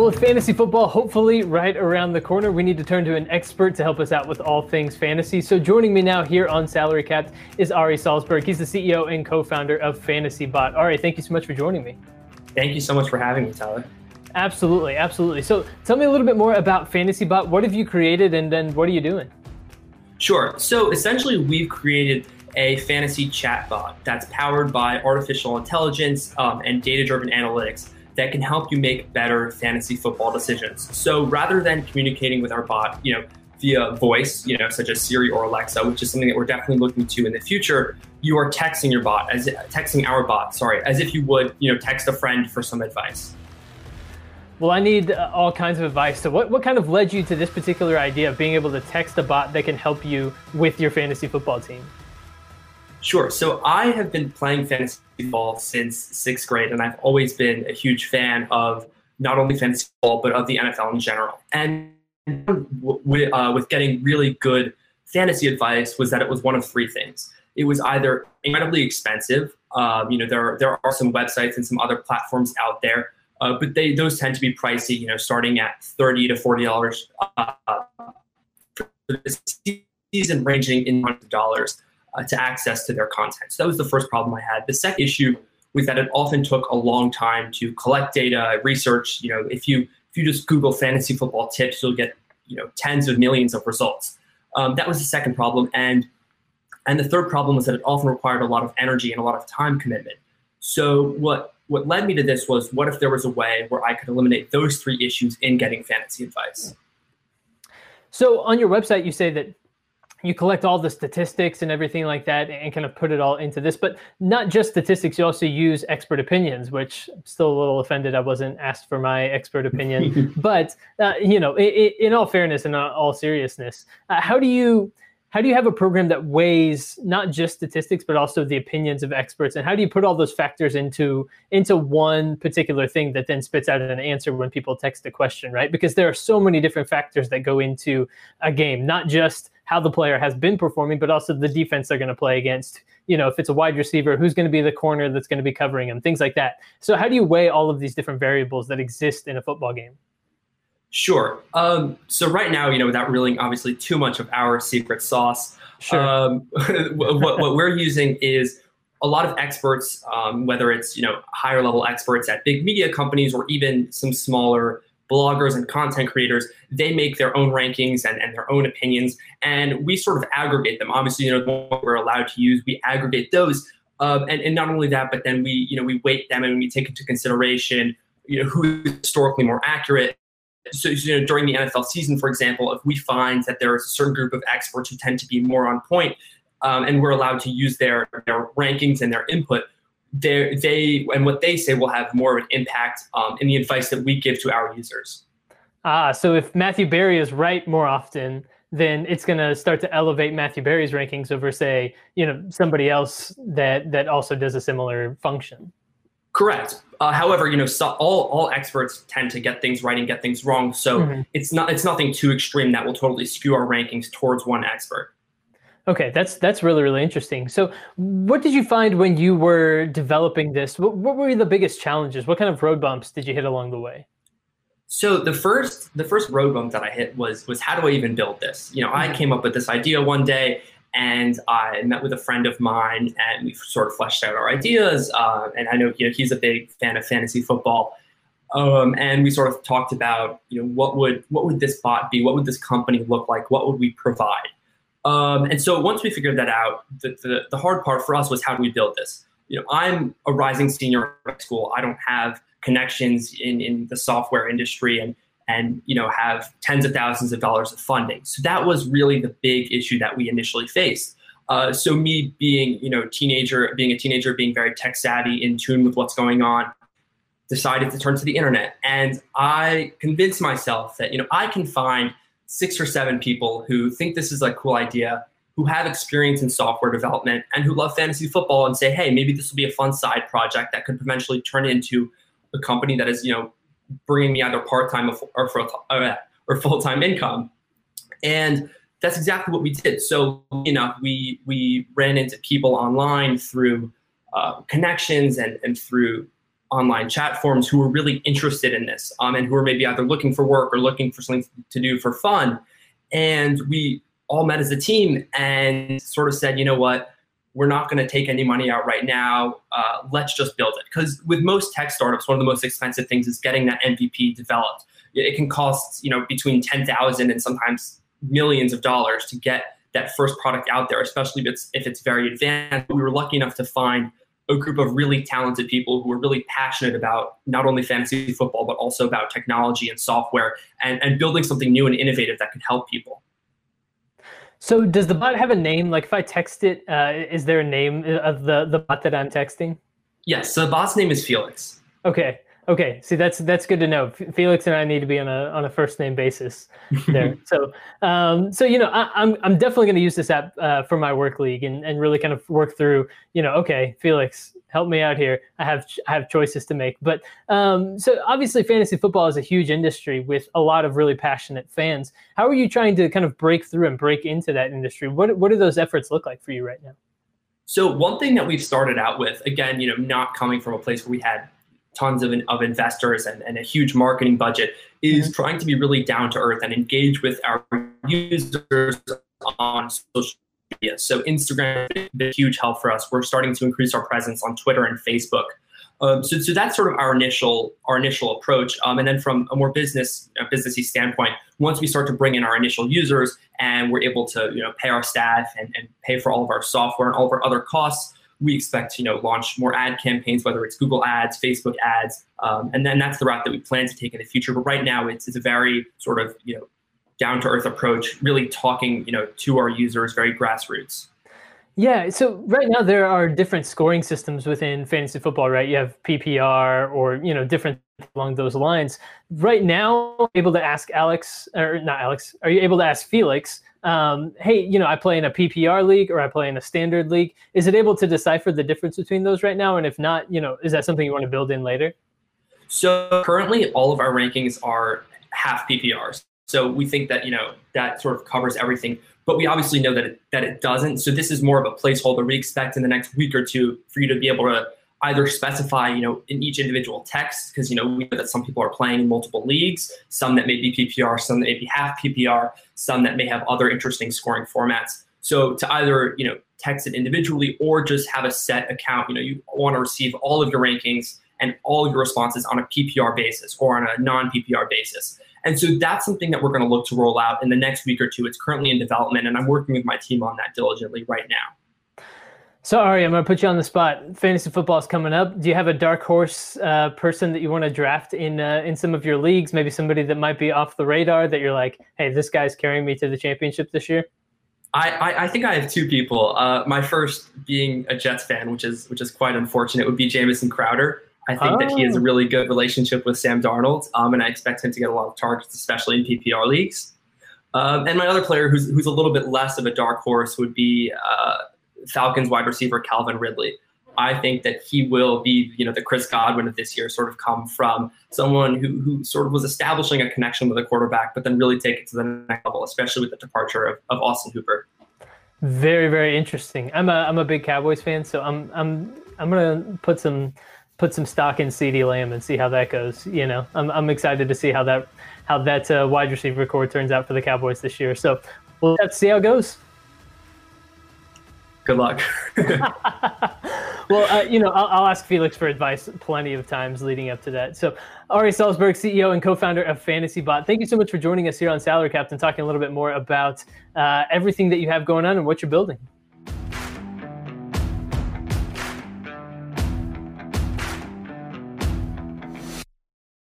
Well, with fantasy football hopefully right around the corner, we need to turn to an expert to help us out with all things fantasy. So, joining me now here on Salary Capped is Ari Salzberg. He's the CEO and co founder of Fantasy Bot. Ari, thank you so much for joining me. Thank you so much for having me, Tyler. Absolutely, absolutely. So, tell me a little bit more about Fantasy Bot. What have you created and then what are you doing? Sure. So, essentially, we've created a fantasy chatbot that's powered by artificial intelligence um, and data driven analytics that can help you make better fantasy football decisions. So rather than communicating with our bot, you know, via voice, you know, such as Siri or Alexa, which is something that we're definitely looking to in the future, you are texting your bot as texting our bot, sorry, as if you would, you know, text a friend for some advice. Well, I need uh, all kinds of advice. So, what, what kind of led you to this particular idea of being able to text a bot that can help you with your fantasy football team? Sure. So I have been playing fantasy football since sixth grade, and I've always been a huge fan of not only fantasy football but of the NFL in general. And with, uh, with getting really good fantasy advice was that it was one of three things. It was either incredibly expensive. Um, you know, there there are some websites and some other platforms out there, uh, but they those tend to be pricey. You know, starting at thirty to forty dollars uh, for the season, ranging in hundreds of dollars uh, to access to their content. So that was the first problem I had. The second issue was that it often took a long time to collect data, research. You know, if you if you just Google fantasy football tips, you'll get you know tens of millions of results. Um, that was the second problem, and and the third problem was that it often required a lot of energy and a lot of time commitment. So what what led me to this was what if there was a way where I could eliminate those three issues in getting fantasy advice? So on your website, you say that you collect all the statistics and everything like that and kind of put it all into this but not just statistics you also use expert opinions which I'm still a little offended i wasn't asked for my expert opinion. But uh, you know it, it, in all fairness and all seriousness uh, how do you how do you have a program that weighs not just statistics but also the opinions of experts? And how do you put all those factors into into one particular thing that then spits out an answer when people text a question right? Because there are so many different factors that go into a game not just how the player has been performing, but also the defense they're going to play against. You know, if it's a wide receiver, who's going to be the corner that's going to be covering him, things like that. So, how do you weigh all of these different variables that exist in a football game? Sure. Um, so right now, you know, without revealing obviously too much of our secret sauce, sure. um, what, what, we're using is a lot of experts, um, whether it's you know higher level experts at big media companies or even some smaller bloggers and content creators, they make their own rankings and, and their own opinions, and we sort of aggregate them. Obviously, you know, the one we're allowed to use, we aggregate those. Uh, and, and not only that, but then we, you know, we weight them and we take into consideration, you know, who's historically more accurate. So, you know, during the NFL season, for example, if we find that there is a certain group of experts who tend to be more on point, um, and we're allowed to use their their rankings and their input, they they and what they say will have more of an impact um, in the advice that we give to our users. Ah, so if Matthew Berry is right more often, then it's going to start to elevate Matthew Berry's rankings over, say, you know, somebody else that that also does a similar function. Correct. Uh, however, you know, so all all experts tend to get things right and get things wrong. So mm-hmm. it's not it's nothing too extreme that will totally skew our rankings towards one expert. Okay, that's that's really really interesting. So, what did you find when you were developing this? What, what were the biggest challenges? What kind of road bumps did you hit along the way? So the first the first road bump that I hit was was how do I even build this? You know, I mm-hmm. came up with this idea one day, and I met with a friend of mine, and we sort of fleshed out our ideas. Uh, and I know you know he's a big fan of fantasy football, um, and we sort of talked about you know what would what would this bot be? What would this company look like? What would we provide? Um, and so once we figured that out, the, the, the, hard part for us was how do we build this? You know, I'm a rising senior at school. I don't have connections in, in the software industry and and you know have tens of thousands of dollars of funding. So that was really the big issue that we initially faced. Uh, so me being you know teenager, being a teenager, being very tech savvy, in tune with what's going on, decided to turn to the internet, and I convinced myself that you know I can find six or seven people who think this is a cool idea, who have experience in software development, and who love fantasy football and say, hey, maybe this will be a fun side project that could eventually turn into a company that is, you know, bringing me either part time or, uh, or full time income. And that's exactly what we did. So, you know, we we ran into people online through uh, connections and and through online chat forums who were really interested in this um, and who were maybe either looking for work or looking for something to do for fun. And we all met as a team and sort of said, you know what, we're not going to take any money out right now. Uh, let's just build it. Because with most tech startups, one of the most expensive things is getting that MVP developed. It can cost you know between ten thousand and sometimes millions of dollars to get that first product out there, especially if it's if it's very advanced. We were lucky enough to find a group of really talented people who are really passionate about not only fantasy football but also about technology and software and, and building something new and innovative that could help people. So does the bot have a name? Like if I text it, uh, is there a name of the, the bot that I'm texting? Yes, so the bot's name is Felix. Okay. Okay, see that's that's good to know. Felix and I need to be on a on a first name basis there. so um, so you know I, am I'm, I'm definitely going to use this app uh, for my work league and, and really kind of work through you know okay Felix help me out here. I have I have choices to make. But um, so obviously fantasy football is a huge industry with a lot of really passionate fans. How are you trying to kind of break through and break into that industry? What what do those efforts look like for you right now? So one thing that we've started out with, again, you know, not coming from a place where we had tons of, of investors and, and a huge marketing budget is mm-hmm. trying to be really down to earth and engage with our users on social media. So Instagram is a huge help for us. We're starting to increase our presence on Twitter and Facebook. Um, so, so that's sort of our initial our initial approach. Um, and then from a more business a businessy standpoint, once we start to bring in our initial users and we're able to you know pay our staff and, and pay for all of our software and all of our other costs, we expect to you know launch more ad campaigns, whether it's Google ads, Facebook ads, um, and then that's the route that we plan to take in the future. But right now, it's, it's a very sort of you know down to earth approach, really talking you know to our users, very grassroots. Yeah, so right now there are different scoring systems within fantasy football, right? You have PPR or you know different along those lines. Right now, able to ask Alex or not Alex, are you able to ask Felix um, hey, you know, I play in a PPR league or I play in a standard league. Is it able to decipher the difference between those right now? And if not, you know, is that something you want to build in later? So currently, all of our rankings are half PPRs. So we think that you know that sort of covers everything, but we obviously know that it, that it doesn't. So this is more of a placeholder. We expect in the next week or two for you to be able to either specify, you know, in each individual text, because you know we know that some people are playing in multiple leagues, some that may be PPR, some that may be half PPR, some that may have other interesting scoring formats. So to either you know text it individually or just have a set account, you know, you want to receive all of your rankings and all your responses on a PPR basis or on a non-PPR basis. And so that's something that we're going to look to roll out in the next week or two. It's currently in development, and I'm working with my team on that diligently right now. So Ari, I'm going to put you on the spot. Fantasy football is coming up. Do you have a dark horse uh, person that you want to draft in uh, in some of your leagues? Maybe somebody that might be off the radar that you're like, hey, this guy's carrying me to the championship this year. I, I, I think I have two people. Uh, my first being a Jets fan, which is which is quite unfortunate, would be Jamison Crowder. I think oh. that he has a oh. really good relationship with Sam Darnold, um, and I expect him to get a lot of targets, especially in PPR leagues. Um, and my other player, who's who's a little bit less of a dark horse, would be uh, Falcons wide receiver Calvin Ridley. I think that he will be, you know, the Chris Godwin of this year, sort of come from someone who, who sort of was establishing a connection with a quarterback, but then really take it to the next level, especially with the departure of, of Austin Hooper. Very, very interesting. I'm a I'm a big Cowboys fan, so I'm I'm I'm gonna put some put some stock in CeeDee Lamb and see how that goes. You know, I'm I'm excited to see how that how that uh, wide receiver corps turns out for the Cowboys this year. So we'll let's see how it goes good luck. well, uh, you know, I'll, I'll, ask Felix for advice plenty of times leading up to that. So, Ari Salzberg, CEO and co-founder of FantasyBot, thank you so much for joining us here on Salary Capped, talking a little bit more about uh, everything that you have going on and what you're building.